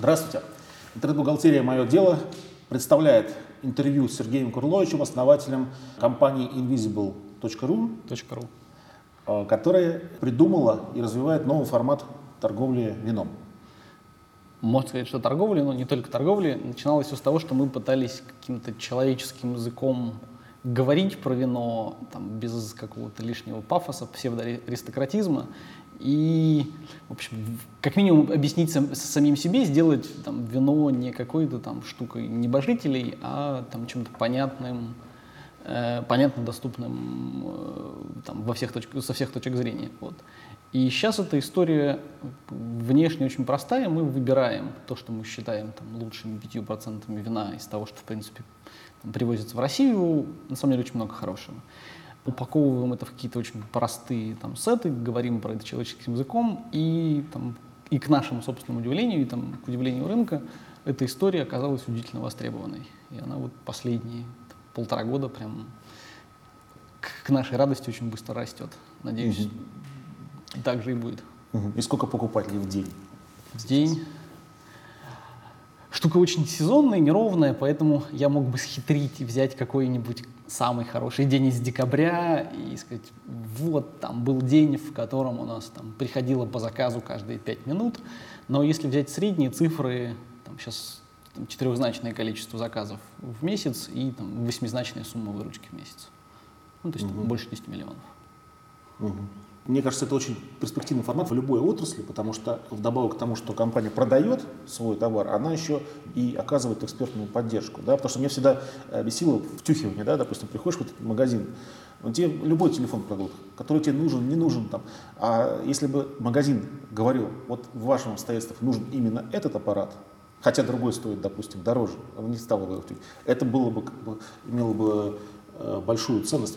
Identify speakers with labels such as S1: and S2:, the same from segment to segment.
S1: Здравствуйте. Интернет-бухгалтерия «Мое дело» представляет интервью с Сергеем Курловичем, основателем компании invisible.ru,
S2: .ru.
S1: э, которая придумала и развивает новый формат торговли вином.
S2: Можно сказать, что торговля, но не только торговля. Начиналось все с того, что мы пытались каким-то человеческим языком говорить про вино, там, без какого-то лишнего пафоса, псевдоаристократизма. И, в общем, как минимум объяснить сам, самим себе, сделать там, вино не какой-то там штукой небожителей, а там чем-то понятным, э, понятно доступным э, там, во всех точек, со всех точек зрения. Вот. И сейчас эта история внешне очень простая. Мы выбираем то, что мы считаем там, лучшими 5% вина из того, что, в принципе, там, привозится в Россию. На самом деле очень много хорошего. Упаковываем это в какие-то очень простые там, сеты, говорим про это человеческим языком, и, там, и к нашему собственному удивлению, и там, к удивлению рынка, эта история оказалась удивительно востребованной. И она вот последние полтора года прям к, к нашей радости очень быстро растет. Надеюсь, угу так же и будет.
S1: И сколько покупателей в день?
S2: В день. Штука очень сезонная, неровная, поэтому я мог бы схитрить и взять какой-нибудь самый хороший день из декабря и сказать, вот там был день, в котором у нас там приходило по заказу каждые пять минут. Но если взять средние цифры, там сейчас там, четырехзначное количество заказов в месяц и там, восьмизначная сумма выручки в месяц. Ну, то есть угу. там, больше 10 миллионов.
S1: Угу. Мне кажется, это очень перспективный формат в любой отрасли, потому что вдобавок к тому, что компания продает свой товар, она еще и оказывает экспертную поддержку. Да? Потому что мне всегда э, бесило втюхивание, да? допустим, приходишь в этот магазин, он тебе любой телефон продадут, который тебе нужен, не нужен там. А если бы магазин говорил, вот в вашем обстоятельствах нужен именно этот аппарат, хотя другой стоит, допустим, дороже, он не стал бы это было бы имело бы э, большую ценность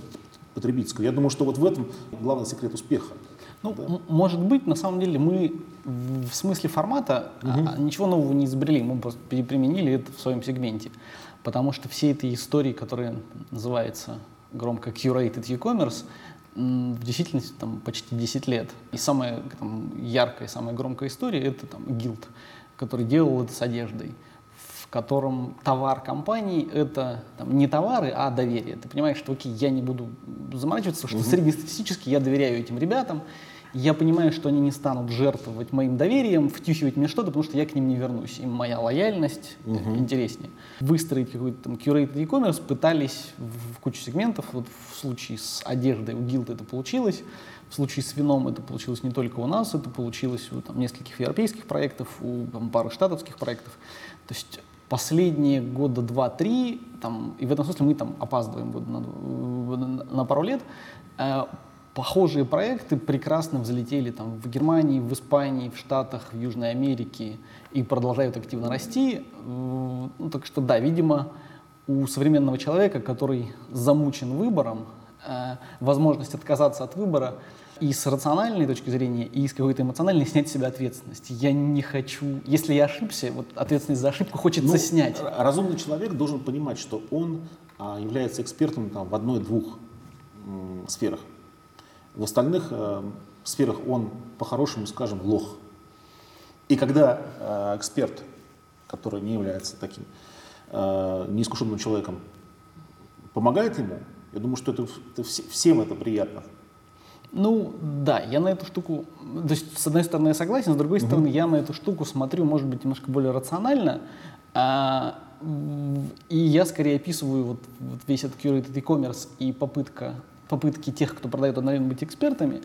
S1: потребительскую. Я думаю, что вот в этом главный секрет успеха.
S2: Ну, да. может быть, на самом деле мы в смысле формата угу. ничего нового не изобрели, мы просто переприменили это в своем сегменте. Потому что все эти истории, которые называются громко curated e-commerce, в действительности там почти 10 лет. И самая там, яркая, самая громкая история — это там Guild, который делал это с одеждой котором товар компании — это там, не товары, а доверие. Ты понимаешь, что окей, я не буду заморачиваться, что угу. среднестатистически я доверяю этим ребятам, я понимаю, что они не станут жертвовать моим доверием, втюхивать мне что-то, потому что я к ним не вернусь. Им моя лояльность угу. интереснее. Выстроить какой-то там curated e-commerce пытались в кучу сегментов. Вот в случае с одеждой у Guild это получилось. В случае с вином это получилось не только у нас, это получилось у там, нескольких европейских проектов, у там, пары штатовских проектов. То есть последние года два-три, там, и в этом смысле мы там опаздываем на, на пару лет, э, похожие проекты прекрасно взлетели там, в Германии, в Испании, в Штатах, в Южной Америке и продолжают активно расти. Э, ну, так что да, видимо, у современного человека, который замучен выбором, э, возможность отказаться от выбора и с рациональной точки зрения, и с какой-то эмоциональной снять с себя ответственность. Я не хочу, если я ошибся, вот ответственность за ошибку хочется ну, снять.
S1: Разумный человек должен понимать, что он а, является экспертом там, в одной-двух сферах. В остальных э, сферах он, по-хорошему скажем, лох. И когда э, эксперт, который не является таким э, неискушенным человеком, помогает ему, я думаю, что это, это всем это приятно.
S2: Ну, да, я на эту штуку, то есть, с одной стороны, я согласен, с другой угу. стороны, я на эту штуку смотрю, может быть, немножко более рационально, а, и я скорее описываю вот, вот весь этот curated e-commerce и попытка, попытки тех, кто продает одновременно быть экспертами,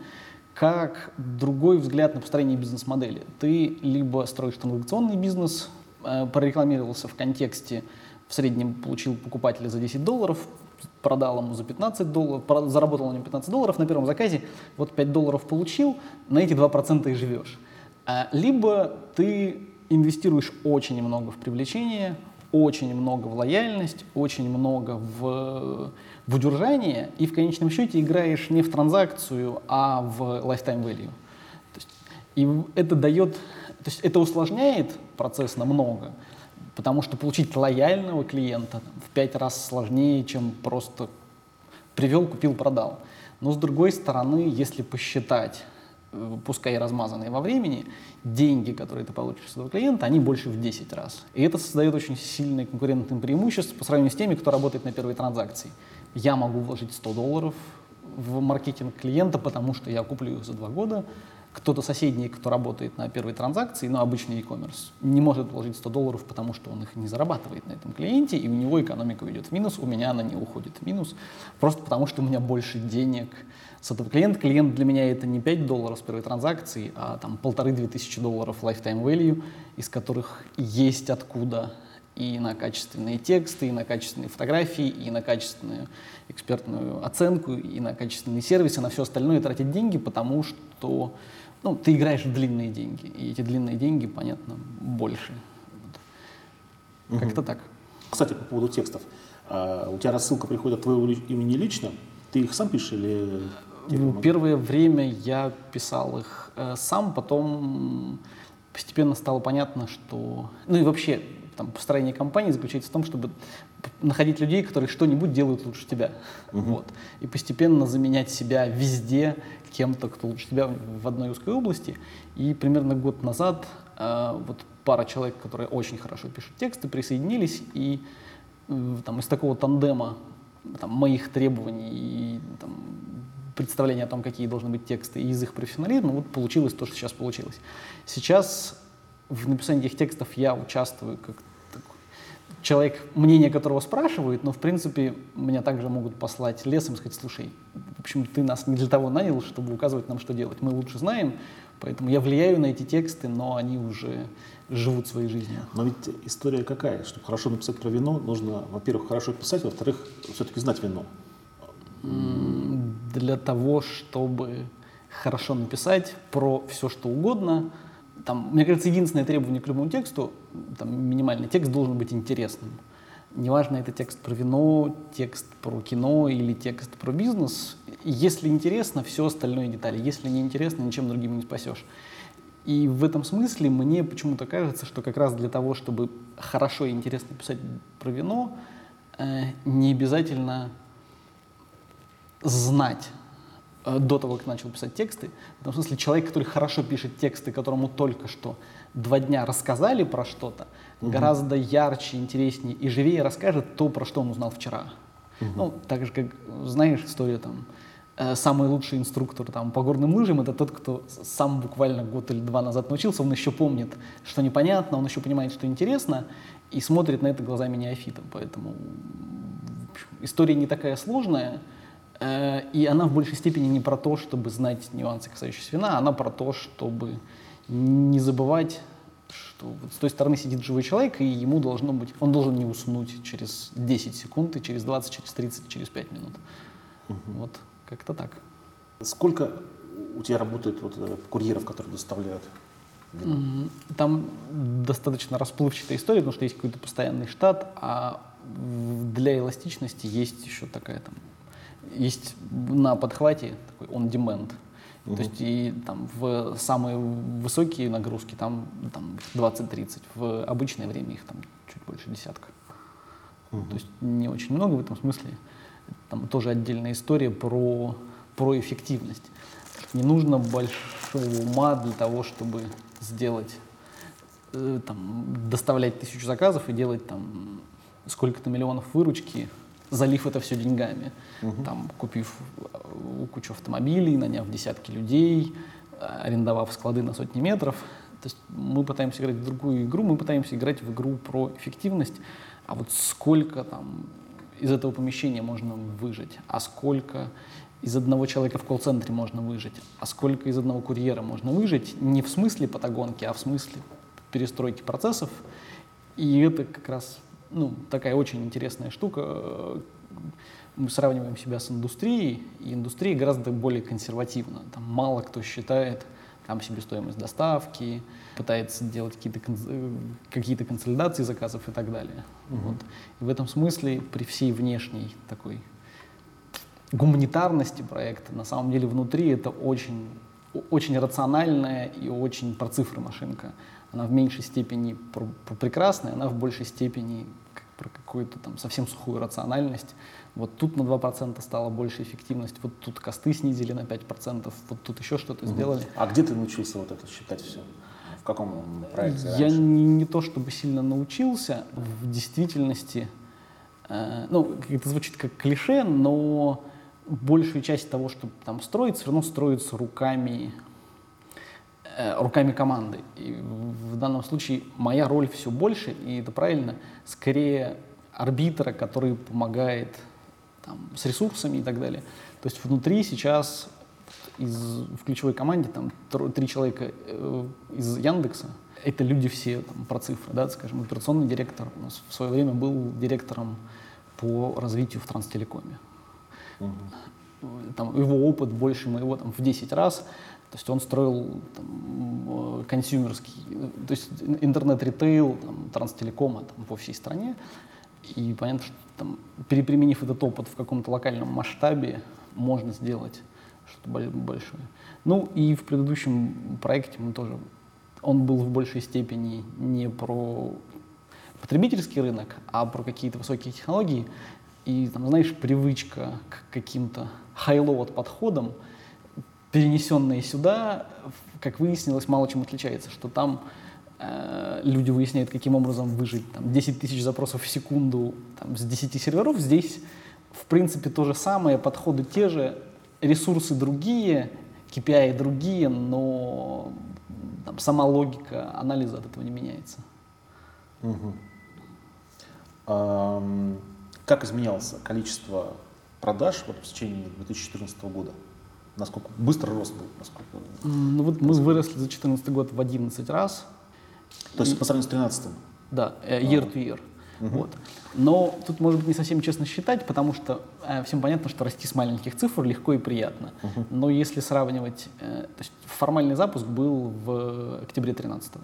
S2: как другой взгляд на построение бизнес-модели. Ты либо строишь транзакционный бизнес, э, прорекламировался в контексте, в среднем получил покупателя за 10 долларов, продал ему за 15 долларов, заработал на нем 15 долларов на первом заказе, вот 5 долларов получил, на эти 2% и живешь. А, либо ты инвестируешь очень много в привлечение, очень много в лояльность, очень много в, в удержание, и в конечном счете играешь не в транзакцию, а в lifetime value. То есть, и это дает, то есть это усложняет процесс намного, Потому что получить лояльного клиента в пять раз сложнее, чем просто привел, купил, продал. Но с другой стороны, если посчитать э, пускай размазанные во времени, деньги, которые ты получишь с этого клиента, они больше в 10 раз. И это создает очень сильное конкурентное преимущество по сравнению с теми, кто работает на первой транзакции. Я могу вложить 100 долларов в маркетинг клиента, потому что я куплю их за два года, кто-то соседний, кто работает на первой транзакции, но ну, обычный e-commerce, не может вложить 100 долларов, потому что он их не зарабатывает на этом клиенте, и у него экономика уйдет в минус, у меня она не уходит в минус, просто потому что у меня больше денег с этого клиента. Клиент для меня это не 5 долларов с первой транзакции, а там полторы-две тысячи долларов lifetime value, из которых есть откуда и на качественные тексты, и на качественные фотографии, и на качественную экспертную оценку, и на качественные сервисы, на все остальное тратить деньги, потому что ну, ты играешь в длинные деньги, и эти длинные деньги, понятно, больше. Вот. Как-то так.
S1: Кстати, по поводу текстов. А, у тебя рассылка приходит от твоего имени лично? Ты их сам пишешь или...
S2: Ну, первое время я писал их э, сам, потом постепенно стало понятно, что... Ну и вообще, там, построение компании заключается в том, чтобы находить людей, которые что-нибудь делают лучше тебя. Угу. Вот. И постепенно заменять себя везде кем-то, кто лучше тебя в одной узкой области. И примерно год назад э, вот пара человек, которые очень хорошо пишут тексты, присоединились, и э, там, из такого тандема там, моих требований и там, представления о том, какие должны быть тексты, и из их профессионализма, вот получилось то, что сейчас получилось. Сейчас в написании этих текстов я участвую как человек, мнение которого спрашивают, но, в принципе, меня также могут послать лесом и сказать, слушай, в общем, ты нас не для того нанял, чтобы указывать нам, что делать. Мы лучше знаем, поэтому я влияю на эти тексты, но они уже живут своей жизнью.
S1: Но ведь история какая? Чтобы хорошо написать про вино, нужно, во-первых, хорошо писать, во-вторых, все-таки знать вино.
S2: Для того, чтобы хорошо написать про все, что угодно – там, мне кажется, единственное требование к любому тексту, там, минимальный текст должен быть интересным. Неважно, это текст про вино, текст про кино или текст про бизнес. Если интересно, все остальное детали. Если не интересно, ничем другим не спасешь. И в этом смысле мне почему-то кажется, что как раз для того, чтобы хорошо и интересно писать про вино, э, не обязательно знать до того, как начал писать тексты. В том смысле, человек, который хорошо пишет тексты, которому только что два дня рассказали про что-то, угу. гораздо ярче, интереснее и живее расскажет то, про что он узнал вчера. Угу. Ну, так же, как, знаешь, история там, э, самый лучший инструктор там, по горным лыжам — это тот, кто сам буквально год или два назад научился, он еще помнит, что непонятно, он еще понимает, что интересно, и смотрит на это глазами неофита. Поэтому история не такая сложная, Э, и она в большей степени не про то, чтобы знать нюансы, касающиеся вина, она про то, чтобы не забывать, что вот с той стороны сидит живой человек, и ему должно быть, он должен не уснуть через 10 секунд, и через 20, через 30, через 5 минут. Угу. Вот, как-то так.
S1: Сколько у тебя работает вот, э, курьеров, которые доставляют вино?
S2: Там достаточно расплывчатая история, потому что есть какой-то постоянный штат, а для эластичности есть еще такая там есть на подхвате такой on-demand. Угу. То есть и там в самые высокие нагрузки там, там 20-30, в обычное время их там чуть больше десятка. Угу. То есть не очень много в этом смысле. Там тоже отдельная история про, про эффективность. Не нужно большого ума для того, чтобы сделать, э, там, доставлять тысячу заказов и делать там сколько-то миллионов выручки залив это все деньгами, угу. там, купив э, кучу автомобилей, наняв десятки людей, э, арендовав склады на сотни метров. То есть мы пытаемся играть в другую игру, мы пытаемся играть в игру про эффективность, а вот сколько там из этого помещения можно выжить, а сколько из одного человека в колл-центре можно выжить, а сколько из одного курьера можно выжить, не в смысле патагонки, а в смысле перестройки процессов. И это как раз ну, такая очень интересная штука. Мы сравниваем себя с индустрией, и индустрия гораздо более консервативна. Там мало кто считает там себестоимость доставки, пытается делать какие-то какие консолидации заказов и так далее. Угу. Вот. И в этом смысле при всей внешней такой гуманитарности проекта, на самом деле внутри это очень, очень рациональная и очень про цифры машинка она в меньшей степени прекрасная, она в большей степени про какую-то там совсем сухую рациональность. Вот тут на 2% стала больше эффективность, вот тут косты снизили на 5%, вот тут еще что-то угу. сделали.
S1: А где ты научился вот это считать все? В каком проекте
S2: Я не, не то чтобы сильно научился, в действительности, э, ну, это звучит как клише, но большую часть того, что там строится, все равно строится руками руками команды. И в данном случае моя роль все больше, и это правильно, скорее арбитра, который помогает там, с ресурсами и так далее. То есть внутри сейчас из, в ключевой команде там три человека э, из Яндекса. Это люди все там, про цифры, да, скажем, операционный директор у нас в свое время был директором по развитию в Транстелекоме. Угу. Там, его опыт больше моего там, в 10 раз. То есть он строил там, э, консюмерский, то есть интернет-ритейл, транстелекома там, по всей стране. И понятно, что там, переприменив этот опыт в каком-то локальном масштабе, можно сделать что-то большое. Ну и в предыдущем проекте мы тоже, он был в большей степени не про потребительский рынок, а про какие-то высокие технологии. И там, знаешь, привычка к каким-то high-load подходам — перенесенные сюда, как выяснилось, мало чем отличается, что там э, люди выясняют, каким образом выжить там, 10 тысяч запросов в секунду там, с 10 серверов. Здесь, в принципе, то же самое, подходы те же, ресурсы другие, KPI другие, но там, сама логика анализа от этого не меняется.
S1: Угу. А, как изменялось количество продаж вот, в течение 2014 года? Насколько быстро рост был? Насколько...
S2: Ну вот мы выросли за 2014 год в 11 раз.
S1: То есть и... по сравнению с 2013?
S2: Да, э, year to year. Угу. Вот. Но тут, может быть, не совсем честно считать, потому что э, всем понятно, что расти с маленьких цифр легко и приятно. Угу. Но если сравнивать, э, то есть формальный запуск был в октябре 2013 -го.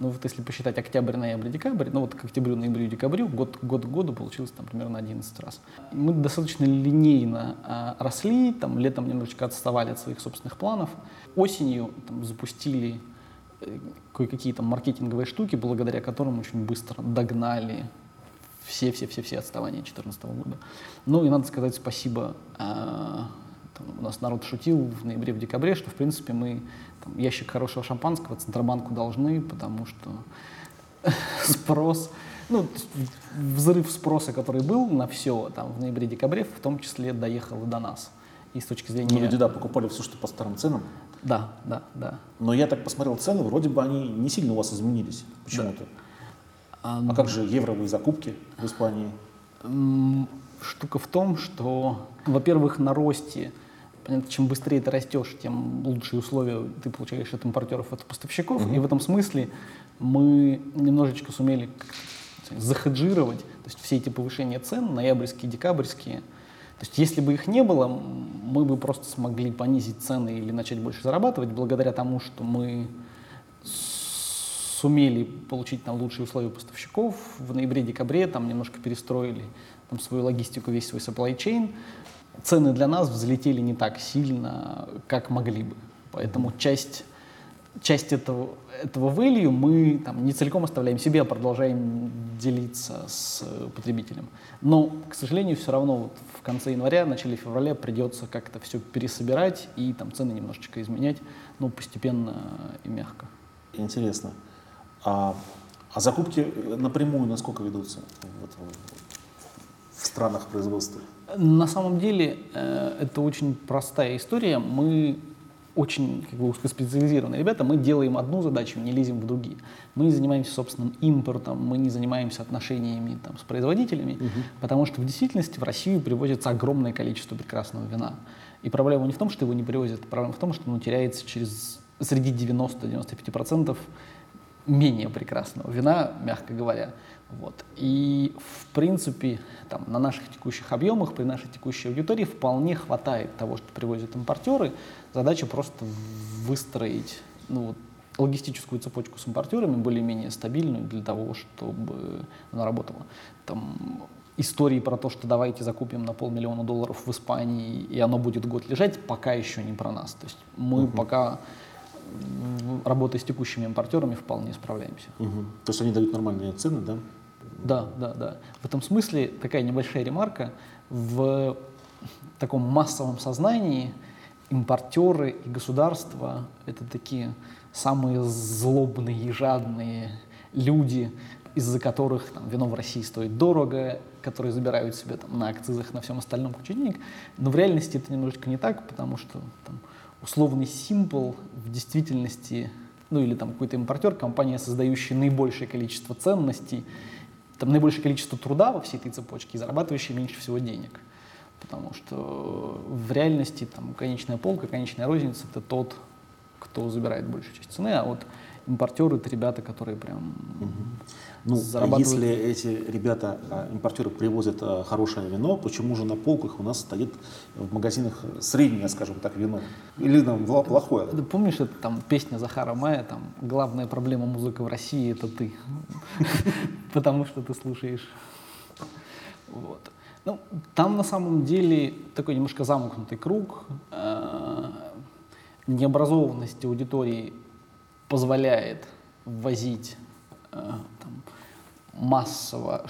S2: Ну вот если посчитать октябрь, ноябрь, декабрь, ну вот к октябрю, ноябрю, декабрю, год, год году получилось там примерно 11 раз. Мы достаточно линейно а, росли, там летом немножечко отставали от своих собственных планов. Осенью там, запустили э, кое-какие там маркетинговые штуки, благодаря которым очень быстро догнали все-все-все-все отставания 2014 года. Ну и надо сказать спасибо а, там, у нас народ шутил в ноябре, в декабре, что, в принципе, мы там, ящик хорошего шампанского Центробанку должны, потому что спрос, ну, взрыв спроса, который был на все там в ноябре-декабре, в том числе доехал и до нас. И с точки зрения...
S1: Ну, люди, да, покупали все, что по старым ценам.
S2: Да, да, да.
S1: Но я так посмотрел цены, вроде бы они не сильно у вас изменились почему-то. Да. А, а как же евровые закупки в Испании?
S2: Штука в том, что, во-первых, на росте Понятно, чем быстрее ты растешь, тем лучшие условия ты получаешь от импортеров, от поставщиков. Угу. И в этом смысле мы немножечко сумели захеджировать, то есть все эти повышения цен, ноябрьские, декабрьские. То есть если бы их не было, мы бы просто смогли понизить цены или начать больше зарабатывать благодаря тому, что мы сумели получить там лучшие условия поставщиков. В ноябре-декабре там немножко перестроили там, свою логистику, весь свой supply chain цены для нас взлетели не так сильно, как могли бы. Поэтому часть, часть этого, этого value мы там, не целиком оставляем себе, а продолжаем делиться с потребителем. Но, к сожалению, все равно вот в конце января, начале февраля придется как-то все пересобирать и там цены немножечко изменять, но постепенно и мягко.
S1: Интересно. А, а закупки напрямую насколько ведутся вот, в странах производства?
S2: На самом деле э, это очень простая история. Мы очень как бы, узкоспециализированные ребята, мы делаем одну задачу, не лезем в другие. Мы не занимаемся собственным импортом, мы не занимаемся отношениями там, с производителями, угу. потому что в действительности в Россию привозится огромное количество прекрасного вина. И проблема не в том, что его не привозят, проблема в том, что оно теряется через, среди 90-95% менее прекрасного вина, мягко говоря. Вот. И, в принципе, там, на наших текущих объемах, при нашей текущей аудитории вполне хватает того, что привозят импортеры. Задача просто выстроить ну, логистическую цепочку с импортерами более-менее стабильную для того, чтобы она работала. Там, истории про то, что давайте закупим на полмиллиона долларов в Испании, и оно будет год лежать, пока еще не про нас. То есть мы uh-huh. пока работая с текущими импортерами вполне справляемся.
S1: Угу. То есть они дают нормальные цены, да?
S2: Да, да, да. В этом смысле такая небольшая ремарка. В таком массовом сознании импортеры и государства — это такие самые злобные и жадные люди, из-за которых там, вино в России стоит дорого, которые забирают себе там, на акцизах, на всем остальном кучу денег. Но в реальности это немножечко не так, потому что там, условный симпл в действительности, ну или там какой-то импортер, компания, создающая наибольшее количество ценностей, там наибольшее количество труда во всей этой цепочке и зарабатывающая меньше всего денег. Потому что в реальности там конечная полка, конечная розница — это тот, кто забирает большую часть цены, а вот импортеры — это ребята, которые прям угу.
S1: Ну, зарабатывают... если эти ребята, а, импортеры, привозят а, хорошее вино, почему же на полках у нас стоит в магазинах среднее, скажем так, вино? Или нам плохое?
S2: Ты помнишь, это там песня Захара Мая, там, главная проблема музыки в России — это ты. Потому что ты слушаешь. Вот. Ну, там на самом деле такой немножко замкнутый круг. Э, необразованность аудитории позволяет ввозить э, там, массово,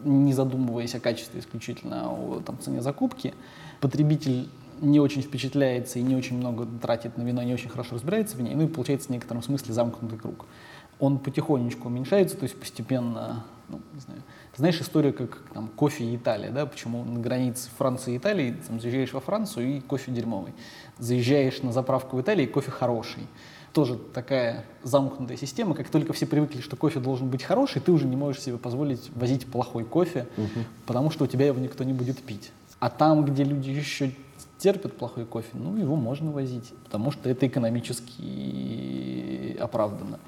S2: не задумываясь о качестве исключительно, о там, цене закупки. Потребитель не очень впечатляется и не очень много тратит на вино, не очень хорошо разбирается в ней, ну и получается в некотором смысле замкнутый круг. Он потихонечку уменьшается, то есть постепенно, ну, не знаю, знаешь историю, как там, кофе и Италия, да, почему на границе Франции и Италии, там, заезжаешь во Францию и кофе дерьмовый. Заезжаешь на заправку в Италии, кофе хороший тоже такая замкнутая система. Как только все привыкли, что кофе должен быть хороший, ты уже не можешь себе позволить возить плохой кофе, угу. потому что у тебя его никто не будет пить. А там, где люди еще терпят плохой кофе, ну, его можно возить, потому что это экономически оправданно.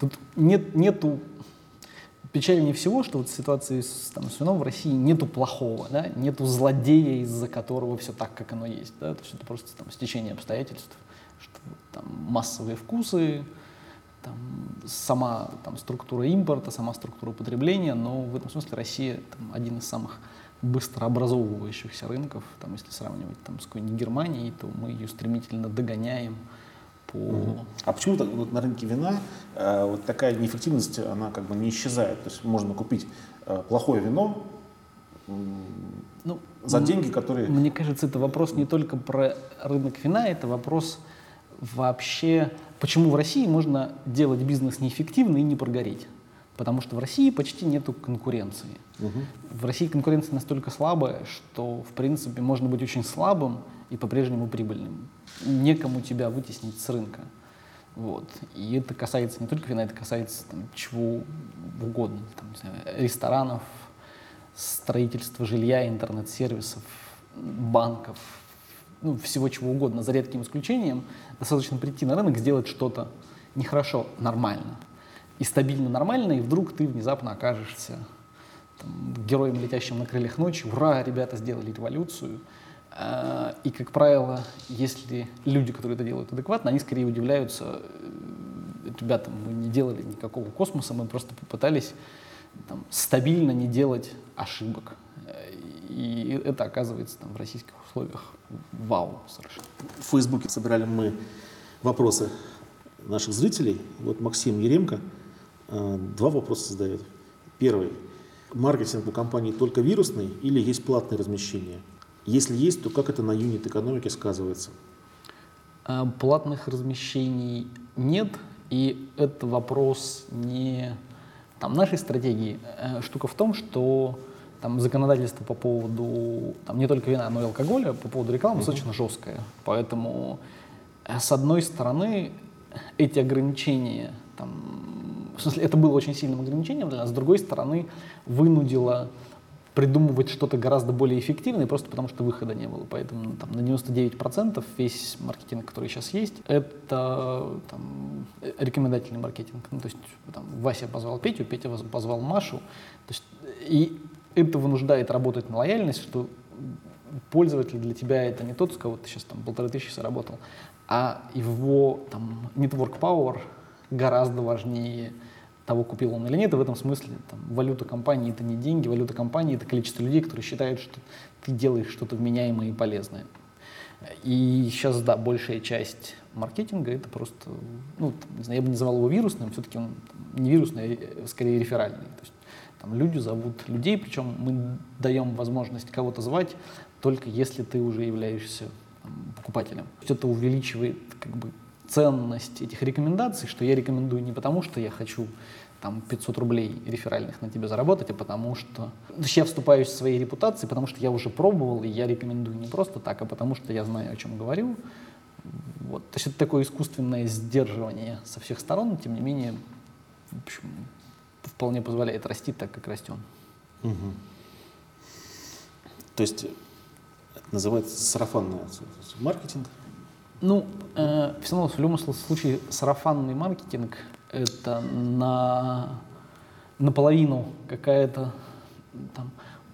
S2: Тут нет, нету печальнее всего, что вот в ситуации с, там, с вином в России нету плохого, да, нету злодея, из-за которого все так, как оно есть. Да, то есть это просто там, стечение обстоятельств, что там, массовые вкусы, там, сама там, структура импорта, сама структура потребления, но в этом смысле Россия там, один из самых быстро образовывающихся рынков. Там, если сравнивать там, с какой-нибудь Германией, то мы ее стремительно догоняем
S1: по... А почему так, вот на рынке вина э, вот такая неэффективность, она как бы не исчезает? То есть можно купить э, плохое вино э, ну, за деньги, которые...
S2: Мне кажется, это вопрос не только про рынок вина, это вопрос вообще, почему в России можно делать бизнес неэффективно и не прогореть. Потому что в России почти нет конкуренции. Угу. В России конкуренция настолько слабая, что, в принципе, можно быть очень слабым и по-прежнему прибыльным. Некому тебя вытеснить с рынка. Вот. И это касается не только вина, это касается там, чего угодно. Там, знаю, ресторанов, строительства жилья, интернет-сервисов, банков, ну, всего чего угодно, за редким исключением. Достаточно прийти на рынок, сделать что-то нехорошо, нормально. И стабильно нормально, и вдруг ты внезапно окажешься там, героем, летящим на крыльях ночи. Ура, ребята сделали революцию. А, и, как правило, если люди, которые это делают адекватно, они скорее удивляются, э, ребята, мы не делали никакого космоса, мы просто попытались там, стабильно не делать ошибок. И это оказывается там, в российских условиях вау совершенно.
S1: В Фейсбуке собирали мы вопросы наших зрителей. Вот Максим Еремко э, два вопроса задает. Первый. Маркетинг у компании только вирусный или есть платное размещение? Если есть, то как это на юнит экономике сказывается?
S2: А, платных размещений нет, и это вопрос не там, нашей стратегии. Э, штука в том, что там законодательство по поводу там, не только вина, но и алкоголя, по поводу рекламы uh-huh. достаточно жесткое. Поэтому, э, с одной стороны, эти ограничения, там, в смысле, это было очень сильным ограничением для нас, с другой стороны, вынудило придумывать что-то гораздо более эффективное, просто потому что выхода не было. Поэтому ну, там, на 99% весь маркетинг, который сейчас есть, это там, рекомендательный маркетинг. Ну, то есть там, Вася позвал Петю, Петя позвал Машу. То есть, и это вынуждает работать на лояльность, что пользователь для тебя это не тот, с кого ты сейчас там полторы тысячи заработал, а его там network power гораздо важнее того, купил он или нет. И в этом смысле там, валюта компании — это не деньги, валюта компании — это количество людей, которые считают, что ты делаешь что-то вменяемое и полезное. И сейчас, да, большая часть маркетинга это просто, ну, не знаю, я бы не называл его вирусным, все-таки он не вирусный, а скорее реферальный. То есть, там люди зовут людей, причем мы даем возможность кого-то звать только если ты уже являешься там, покупателем. То есть это увеличивает как бы ценность этих рекомендаций, что я рекомендую не потому, что я хочу там 500 рублей реферальных на тебе заработать, а потому что... То есть я вступаюсь в своей репутации, потому что я уже пробовал, и я рекомендую не просто так, а потому что я знаю, о чем говорю. Вот. То есть это такое искусственное сдерживание со всех сторон, но тем не менее, в общем, вполне позволяет расти так, как растем. Угу.
S1: То есть это называется сарафанный маркетинг?
S2: Ну, э, все равно в любом случае сарафанный маркетинг это на наполовину какая-то там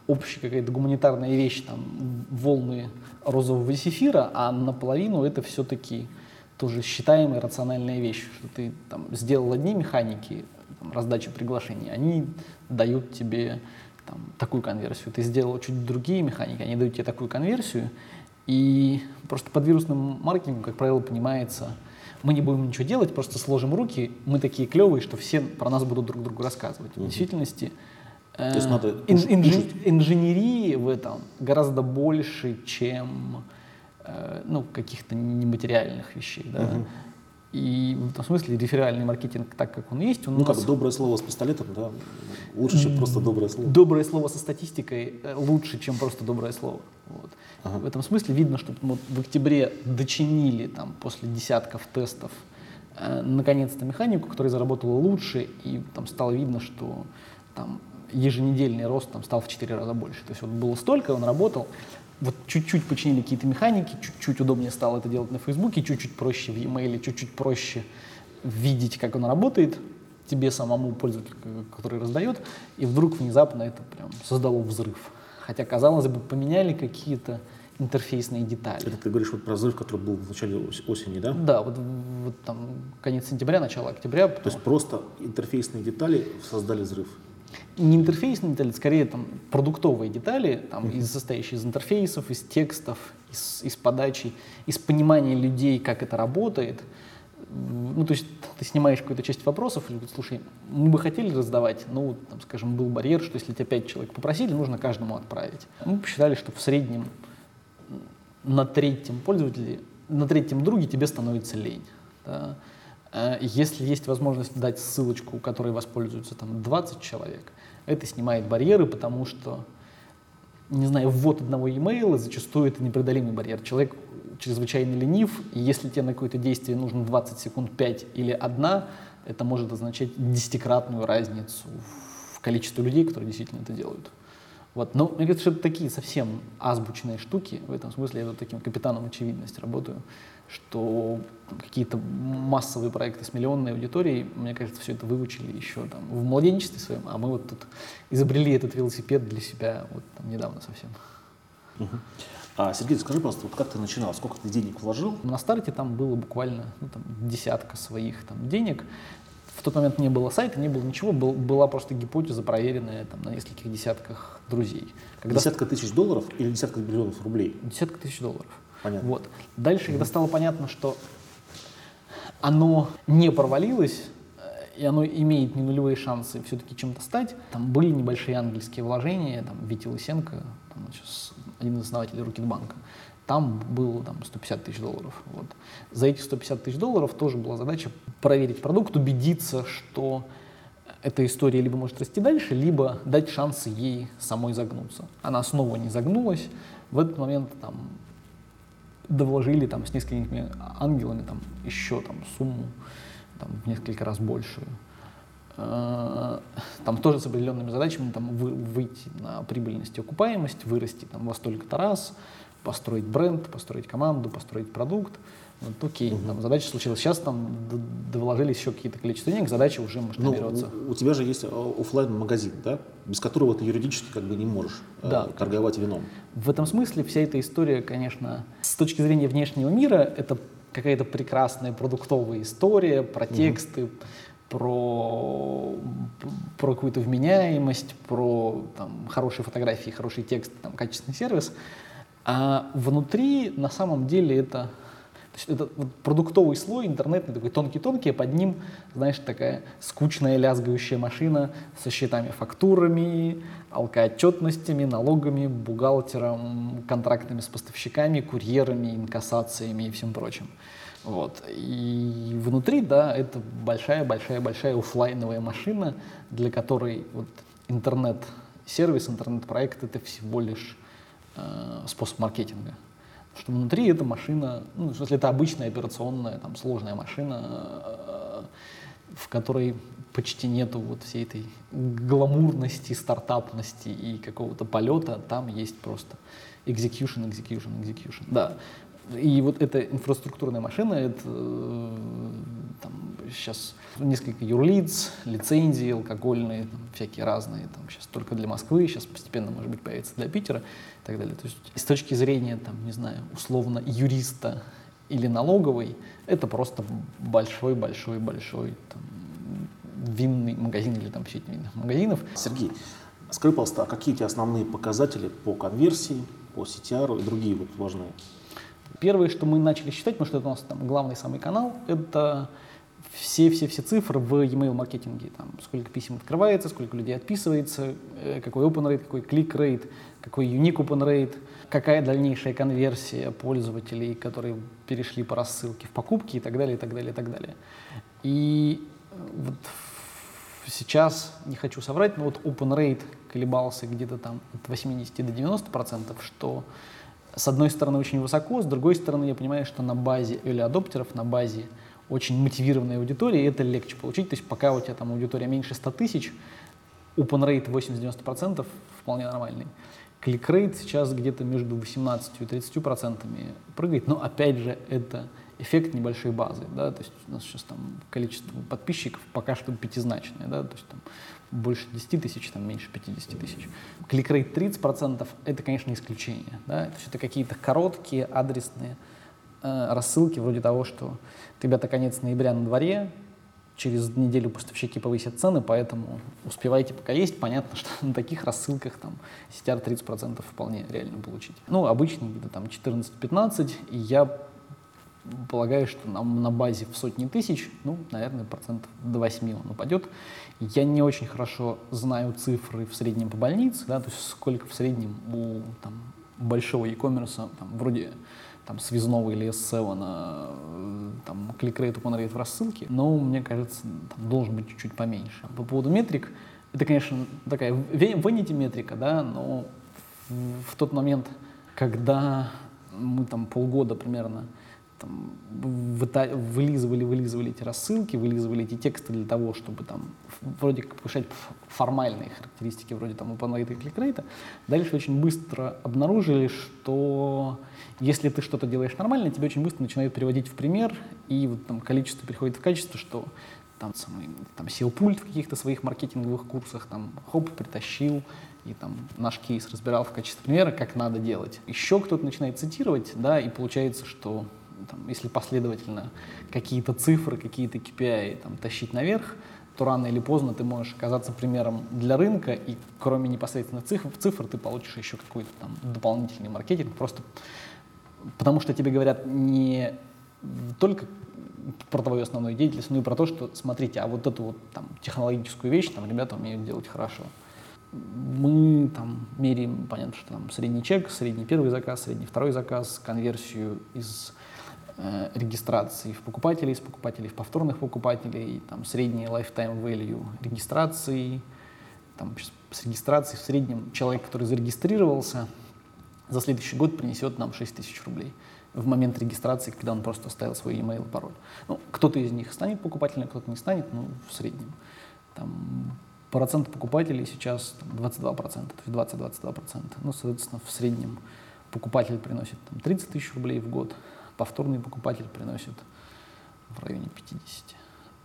S2: общая какая-то гуманитарная вещь, там волны розового зефира, а наполовину это все-таки тоже считаемая рациональная вещь, что ты там сделал одни механики, там, раздачи приглашений, они дают тебе там, такую конверсию. Ты сделал чуть другие механики, они дают тебе такую конверсию. И просто под вирусным маркетингом, как правило, понимается, мы не будем ничего делать, просто сложим руки, мы такие клевые, что все про нас будут друг другу рассказывать. Угу. В действительности
S1: То есть надо
S2: ин, инж, инженерии в этом гораздо больше, чем э, ну, каких-то нематериальных вещей. Да? Угу. И в этом смысле реферальный маркетинг, так как он есть, он
S1: ну, нас... как доброе слово с пистолетом, да, лучше, чем просто доброе слово.
S2: Доброе слово со статистикой э, лучше, чем просто доброе слово. Вот. В этом смысле видно, что мы в октябре дочинили там, после десятков тестов э, наконец-то механику, которая заработала лучше, и там стало видно, что там еженедельный рост там, стал в 4 раза больше. То есть вот было столько, он работал, вот чуть-чуть починили какие-то механики, чуть-чуть удобнее стало это делать на Фейсбуке, чуть-чуть проще в e-mail, чуть-чуть проще видеть, как он работает, тебе самому пользователю, который раздает, и вдруг внезапно это прям создало взрыв. Хотя, казалось бы, поменяли какие-то интерфейсные детали.
S1: Это ты говоришь вот про взрыв, который был в начале осени, да?
S2: Да, вот, вот там конец сентября, начало октября.
S1: Потом... То есть просто интерфейсные детали создали взрыв?
S2: не интерфейсные детали, скорее там продуктовые детали, там, mm-hmm. из, состоящие из интерфейсов, из текстов, из, из подачи, из понимания людей, как это работает. Ну, то есть ты снимаешь какую-то часть вопросов, и говорит, слушай, мы бы хотели раздавать, но, там, скажем, был барьер, что если тебя пять человек попросили, нужно каждому отправить. Мы посчитали, что в среднем на третьем пользователе, на третьем друге тебе становится лень. Да? Э, если есть возможность дать ссылочку, которой воспользуются там 20 человек, это снимает барьеры, потому что, не знаю, ввод одного e-mail зачастую это непреодолимый барьер. Человек чрезвычайно ленив, и если тебе на какое-то действие нужно 20 секунд 5 или 1, это может означать десятикратную разницу в количестве людей, которые действительно это делают. Вот. Но мне кажется, что это такие совсем азбучные штуки. В этом смысле я вот таким капитаном очевидности работаю что какие-то массовые проекты с миллионной аудиторией, мне кажется, все это выучили еще там в младенчестве своем, а мы вот тут изобрели этот велосипед для себя вот там недавно совсем.
S1: А, Сергей, скажи, пожалуйста, вот как ты начинал, сколько ты денег вложил?
S2: На старте там было буквально ну, там, десятка своих там, денег. В тот момент не было сайта, не было ничего, был, была просто гипотеза, проверенная там, на нескольких десятках друзей.
S1: Когда... Десятка тысяч долларов или десятка миллионов рублей?
S2: Десятка тысяч долларов.
S1: Понятно.
S2: Вот. Дальше, когда стало понятно, что оно не провалилось, и оно имеет не нулевые шансы все-таки чем-то стать. Там были небольшие ангельские вложения, там Витя Лысенко, там, сейчас один из основателей Рокетбанка, там было там, 150 тысяч долларов. Вот. За эти 150 тысяч долларов тоже была задача проверить продукт, убедиться, что эта история либо может расти дальше, либо дать шансы ей самой загнуться. Она снова не загнулась. В этот момент там довложили там с несколькими ангелами там еще там сумму там, в несколько раз большую. Э, там тоже с определенными задачами там, вы, выйти на прибыльность и окупаемость, вырасти там, во столько-то раз, построить бренд, построить команду, построить продукт. Вот, окей, угу. там задача случилась. Сейчас там довложились еще какие-то количество денег, задача уже масштабируется.
S1: Ну, у, тебя же есть офлайн магазин да? без которого ты юридически как бы не можешь э, да, э, торговать конечно. вином.
S2: В этом смысле вся эта история, конечно, с точки зрения внешнего мира, это какая-то прекрасная продуктовая история про тексты, угу. Про, про какую-то вменяемость, про там, хорошие фотографии, хороший текст, там, качественный сервис. А внутри на самом деле это это продуктовый слой интернетный, такой тонкий-тонкий, а под ним, знаешь, такая скучная лязгающая машина со счетами, фактурами, алкоотчетностями, налогами, бухгалтером, контрактами с поставщиками, курьерами, инкассациями и всем прочим. Вот. И внутри, да, это большая-большая-большая офлайновая машина, для которой вот интернет-сервис, интернет-проект — это всего лишь э, способ маркетинга что внутри эта машина, ну, если это обычная операционная, там, сложная машина, э, в которой почти нету вот всей этой гламурности, стартапности и какого-то полета, там есть просто execution, execution, execution. Да, и вот эта инфраструктурная машина, это э, там, сейчас несколько юрлиц, лицензии алкогольные, там, всякие разные, там, сейчас только для Москвы, сейчас постепенно, может быть, появится для Питера и так далее. То есть с точки зрения, там, не знаю, условно юриста или налоговой, это просто большой-большой-большой винный магазин или там сеть винных магазинов.
S1: Сергей, скажи, пожалуйста, а какие у тебя основные показатели по конверсии, по CTR и другие вот важные
S2: Первое, что мы начали считать, потому что это у нас там главный самый канал, это все-все-все цифры в e-mail маркетинге. Там, сколько писем открывается, сколько людей отписывается, э, какой open rate, какой click rate, какой unique open rate, какая дальнейшая конверсия пользователей, которые перешли по рассылке в покупки и так далее, и так далее, и так далее. И вот сейчас, не хочу соврать, но вот open rate колебался где-то там от 80 до 90 процентов, что с одной стороны, очень высоко, с другой стороны, я понимаю, что на базе или адоптеров, на базе очень мотивированной аудитории это легче получить. То есть пока у тебя там аудитория меньше 100 тысяч, open rate 80-90% вполне нормальный. Клик-рейт сейчас где-то между 18 и 30 процентами прыгает, но опять же это эффект небольшой базы, да, то есть у нас сейчас там количество подписчиков пока что пятизначное, да, то есть там больше 10 тысяч, там меньше 50 тысяч. Кликрейт 30% это, конечно, исключение, да, то есть это какие-то короткие адресные э, рассылки вроде того, что ребята, конец ноября на дворе, через неделю поставщики повысят цены, поэтому успевайте пока есть. Понятно, что на таких рассылках там CTR 30% вполне реально получить. Ну, обычно где-то там 14-15, и я полагаю, что нам на базе в сотни тысяч, ну, наверное, процентов до 8 он упадет. Я не очень хорошо знаю цифры в среднем по больнице, да, то есть сколько в среднем у там, большого e-commerce, там, вроде там, связного или S7, э, там, клик-рейт, open в рассылке, но мне кажется, там, должен быть чуть-чуть поменьше. По поводу метрик, это, конечно, такая vanity метрика, да, но в тот момент, когда мы там полгода примерно там, вылизывали, вылизывали эти рассылки, вылизывали эти тексты для того, чтобы там вроде как повышать формальные характеристики вроде там open rate и click дальше очень быстро обнаружили, что если ты что-то делаешь нормально, тебе очень быстро начинают переводить в пример, и вот там количество переходит в качество, что там самый там SEO-пульт в каких-то своих маркетинговых курсах, там хоп, притащил, и там наш кейс разбирал в качестве примера, как надо делать. Еще кто-то начинает цитировать, да, и получается, что там, если последовательно какие-то цифры, какие-то KPI там, тащить наверх, то рано или поздно ты можешь оказаться примером для рынка, и кроме непосредственно цифр, цифр ты получишь еще какой-то там дополнительный маркетинг, просто потому что тебе говорят не только про твою основную деятельность, но и про то, что, смотрите, а вот эту вот там технологическую вещь там ребята умеют делать хорошо. Мы там меряем, понятно, что там средний чек, средний первый заказ, средний второй заказ, конверсию из Э, регистрации в покупателей, из покупателей в повторных покупателей, там средний lifetime value регистрации, там, с регистрации в среднем человек, который зарегистрировался, за следующий год принесет нам 6 тысяч рублей в момент регистрации, когда он просто оставил свой email и пароль. Ну, кто-то из них станет покупателем, кто-то не станет, ну, в среднем. Там, процент покупателей сейчас там, 22%, то есть 20-22%. Ну, соответственно, в среднем покупатель приносит там, 30 тысяч рублей в год, повторный покупатель приносит в районе 50.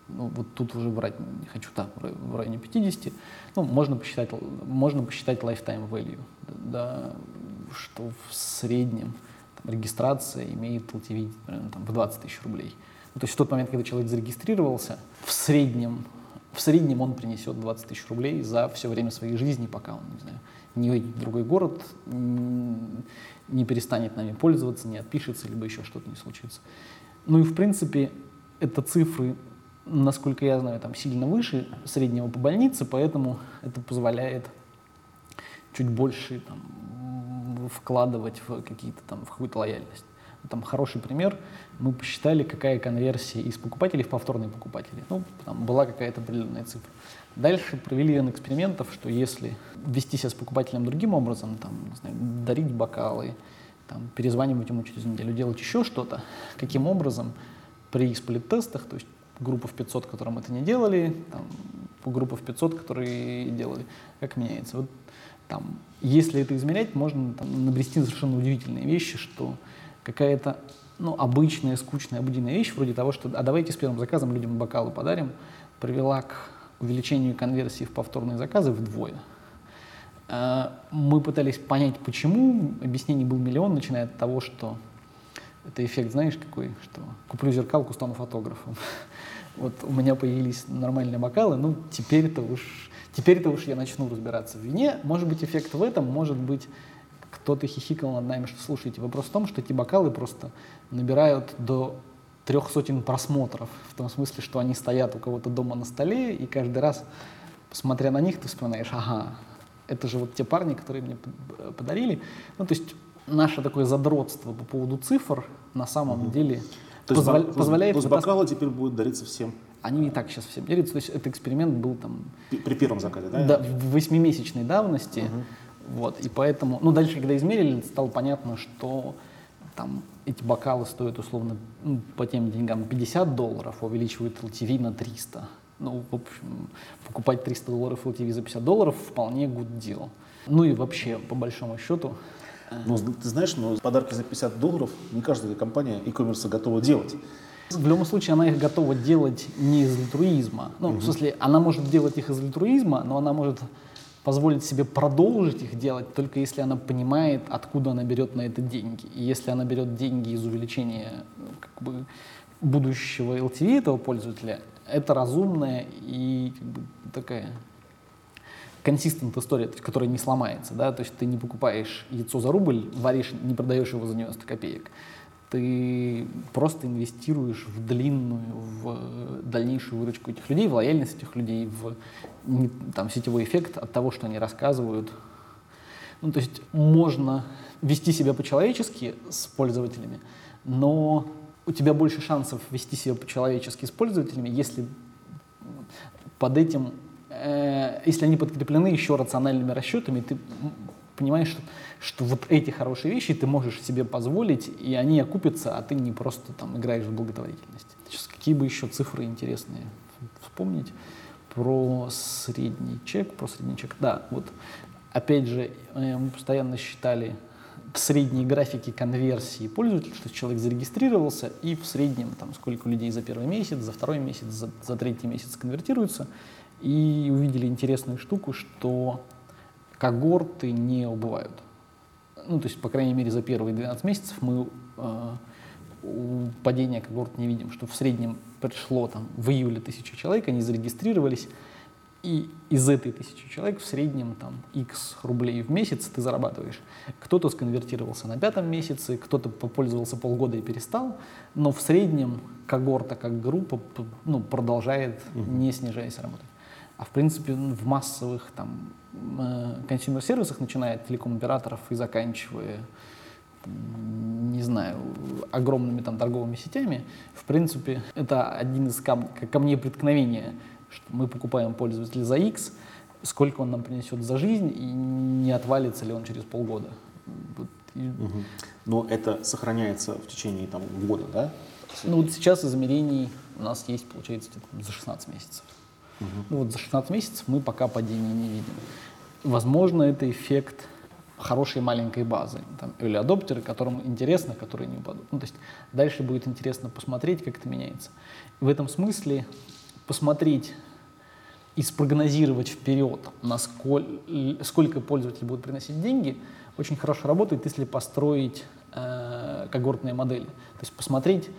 S2: Ну, вот тут уже врать не хочу, да, в районе 50. Ну, можно посчитать, можно посчитать lifetime value, да, что в среднем там, регистрация имеет LTV примерно, там, в 20 тысяч рублей. Ну, то есть в тот момент, когда человек зарегистрировался, в среднем, в среднем он принесет 20 тысяч рублей за все время своей жизни, пока он, не знаю, уедет в другой город, не перестанет нами пользоваться, не отпишется, либо еще что-то не случится. Ну и в принципе это цифры, насколько я знаю, там сильно выше среднего по больнице, поэтому это позволяет чуть больше там, вкладывать в какие-то там в какую-то лояльность. Там хороший пример. Мы посчитали, какая конверсия из покупателей в повторные покупатели. Ну, там была какая-то определенная цифра. Дальше провели ряд экспериментов, что если вести себя с покупателем другим образом, там, не знаю, дарить бокалы, там, перезванивать ему через неделю, делать еще что-то, каким образом при сплит-тестах, то есть группа в 500, которым это не делали, там, группа в 500, которые делали, как меняется. Вот там, если это измерять, можно там, набрести совершенно удивительные вещи, что какая-то ну, обычная, скучная, обыденная вещь, вроде того, что а давайте с первым заказом людям бокалы подарим, привела к увеличению конверсии в повторные заказы вдвое. А, мы пытались понять, почему. Объяснений был миллион, начиная от того, что это эффект, знаешь, какой, что куплю зеркалку, стану фотографом. Вот у меня появились нормальные бокалы, ну теперь-то уж, теперь-то уж я начну разбираться в вине. Может быть эффект в этом, может быть кто-то хихикал над нами, что слушайте, вопрос в том, что эти бокалы просто набирают до трех сотен просмотров, в том смысле, что они стоят у кого-то дома на столе, и каждый раз, смотря на них, ты вспоминаешь, ага, это же вот те парни, которые мне подарили. Ну, то есть наше такое задротство по поводу цифр на самом угу. деле
S1: то позволя- есть, позволяет... То есть бокалы теперь будут дариться всем?
S2: Они и так сейчас всем делятся. То есть этот эксперимент был там...
S1: При первом заказе, да?
S2: Да, в восьмимесячной давности. Угу. Вот, и поэтому, ну, дальше, когда измерили, стало понятно, что там эти бокалы стоят условно ну, по тем деньгам 50 долларов, а увеличивают LTV на 300. Ну, в общем, покупать 300 долларов LTV за 50 долларов вполне good deal. Ну и вообще, по большому счету...
S1: Ну, ты знаешь, но подарки за 50 долларов не каждая компания e-commerce готова делать.
S2: В любом случае, она их готова делать не из альтруизма. Ну, угу. в смысле, она может делать их из альтруизма, но она может позволить себе продолжить их делать, только если она понимает, откуда она берет на это деньги. И если она берет деньги из увеличения как бы, будущего LTV этого пользователя, это разумная и как бы, такая консистент история, которая не сломается, да, то есть ты не покупаешь яйцо за рубль, варишь, не продаешь его за 90 копеек ты просто инвестируешь в длинную, в дальнейшую выручку этих людей, в лояльность этих людей, в там, сетевой эффект от того, что они рассказывают. Ну, то есть можно вести себя по-человечески с пользователями, но у тебя больше шансов вести себя по-человечески с пользователями, если под этим, э, если они подкреплены еще рациональными расчетами, ты понимаешь, что, что вот эти хорошие вещи ты можешь себе позволить, и они окупятся, а ты не просто там играешь в благотворительность. Сейчас какие бы еще цифры интересные вспомнить про средний чек, про средний чек. Да, вот опять же, э, мы постоянно считали средние графики конверсии пользователя, что человек зарегистрировался, и в среднем там, сколько людей за первый месяц, за второй месяц, за, за третий месяц конвертируются, и увидели интересную штуку, что когорты не убывают. Ну, то есть, по крайней мере, за первые 12 месяцев мы э, падения когорт не видим, что в среднем пришло там в июле тысяча человек, они зарегистрировались, и из этой тысячи человек в среднем там x рублей в месяц ты зарабатываешь. Кто-то сконвертировался на пятом месяце, кто-то попользовался полгода и перестал, но в среднем когорта как группа ну, продолжает, не снижаясь, работать. А в принципе в массовых там консюмер-сервисах, начиная от телеком-операторов и заканчивая, не знаю, огромными там торговыми сетями, в принципе, это один из кам камней преткновения, что мы покупаем пользователя за X, сколько он нам принесет за жизнь и не отвалится ли он через полгода.
S1: Вот. Угу. Но это сохраняется в течение там, года, да?
S2: Ну вот сейчас измерений у нас есть, получается, за 16 месяцев. Угу. Вот за 16 месяцев мы пока падения не видим. Возможно, это эффект хорошей маленькой базы, там, или адоптеры, которым интересно, которые не упадут. Ну, то есть дальше будет интересно посмотреть, как это меняется. в этом смысле посмотреть и спрогнозировать вперед, насколько, сколько пользователи будут приносить деньги, очень хорошо работает, если построить э, когортные модели. То есть посмотреть,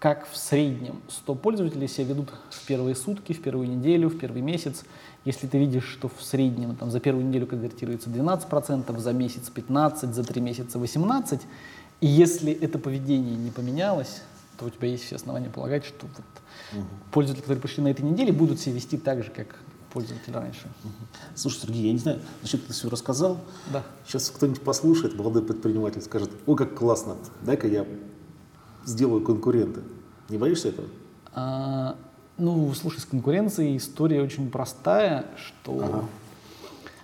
S2: как в среднем 100 пользователей себя ведут в первые сутки, в первую неделю, в первый месяц. Если ты видишь, что в среднем там, за первую неделю конвертируется 12%, за месяц 15%, за три месяца 18%, и если это поведение не поменялось, то у тебя есть все основания полагать, что вот угу. пользователи, которые пришли на этой неделе, будут себя вести так же, как пользователь раньше.
S1: Слушай, Сергей, я не знаю, зачем ты все рассказал.
S2: Да.
S1: Сейчас кто-нибудь послушает, молодой предприниматель скажет, ой, как классно, дай-ка я сделаю конкуренты. Не боишься этого?
S2: А, ну, слушай, с конкуренцией история очень простая, что, ага.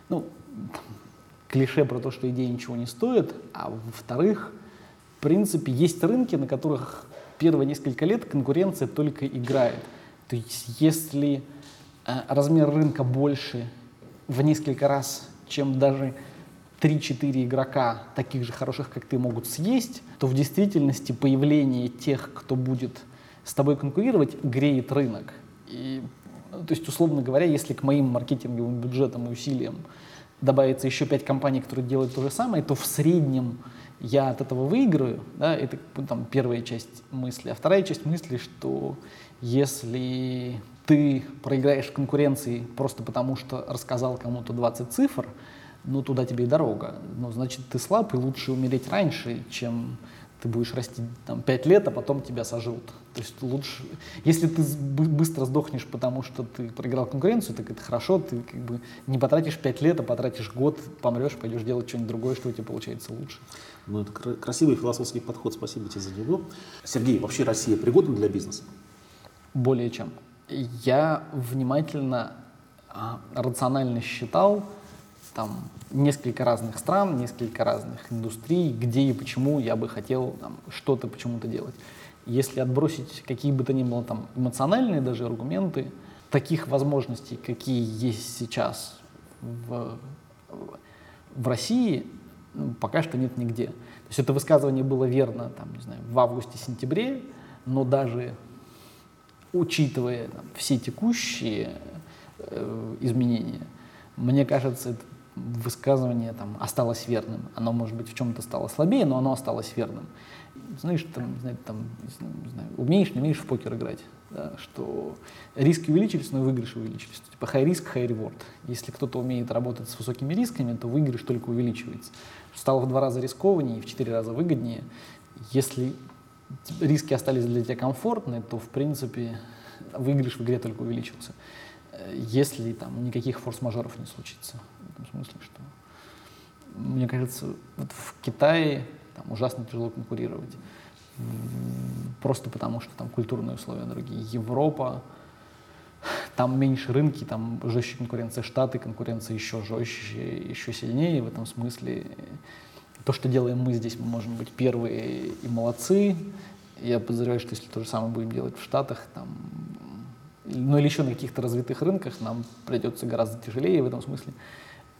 S2: ну, клише про то, что идея ничего не стоит, а во-вторых, в принципе, есть рынки, на которых первые несколько лет конкуренция только играет. То есть, если э, размер рынка больше в несколько раз, чем даже 3-4 игрока, таких же хороших, как ты, могут съесть, то в действительности появление тех, кто будет с тобой конкурировать, греет рынок. И, ну, то есть, условно говоря, если к моим маркетинговым бюджетам и усилиям добавится еще 5 компаний, которые делают то же самое, то в среднем я от этого выиграю. Да, это там, первая часть мысли. А вторая часть мысли, что если ты проиграешь конкуренции просто потому, что рассказал кому-то 20 цифр, ну, туда тебе и дорога. Ну, значит, ты слаб, и лучше умереть раньше, чем ты будешь расти там 5 лет, а потом тебя сожрут. То есть лучше, если ты быстро сдохнешь, потому что ты проиграл конкуренцию, так это хорошо, ты как бы не потратишь 5 лет, а потратишь год, помрешь, пойдешь делать что-нибудь другое, что у тебя получается лучше.
S1: Ну, это красивый философский подход, спасибо тебе за него. Сергей, вообще Россия пригодна для бизнеса?
S2: Более чем. Я внимательно, а, рационально считал, там несколько разных стран, несколько разных индустрий, где и почему я бы хотел там, что-то почему-то делать. Если отбросить какие бы то ни было там эмоциональные даже аргументы, таких возможностей, какие есть сейчас в, в России, ну, пока что нет нигде. То есть это высказывание было верно там, не знаю, в августе-сентябре, но даже учитывая там, все текущие э, изменения, мне кажется, это высказывание там, осталось верным. Оно, может быть, в чем-то стало слабее, но оно осталось верным. Знаешь, там, знаете, там, не знаю, умеешь, не умеешь в покер играть. Да, что риски увеличились, но и выигрыши увеличились. Типа high risk, high reward. Если кто-то умеет работать с высокими рисками, то выигрыш только увеличивается. Стало в два раза рискованнее и в четыре раза выгоднее. Если риски остались для тебя комфортные, то, в принципе, выигрыш в игре только увеличился. Если там никаких форс-мажоров не случится этом смысле, что мне кажется, вот в Китае там ужасно тяжело конкурировать. Просто потому, что там культурные условия другие. Европа, там меньше рынки, там жестче конкуренция. Штаты, конкуренция еще жестче, еще сильнее в этом смысле. То, что делаем мы здесь, мы можем быть первые и молодцы. Я подозреваю, что если то же самое будем делать в Штатах, там, ну или еще на каких-то развитых рынках, нам придется гораздо тяжелее в этом смысле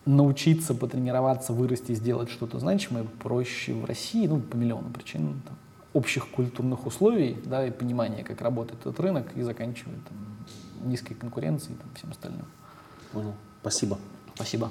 S2: научиться, потренироваться, вырасти, сделать что-то значимое проще в России, ну, по миллиону причин, там, общих культурных условий, да, и понимания, как работает этот рынок, и заканчивая там, низкой конкуренцией и там, всем остальным.
S1: Понял. Спасибо.
S2: Спасибо.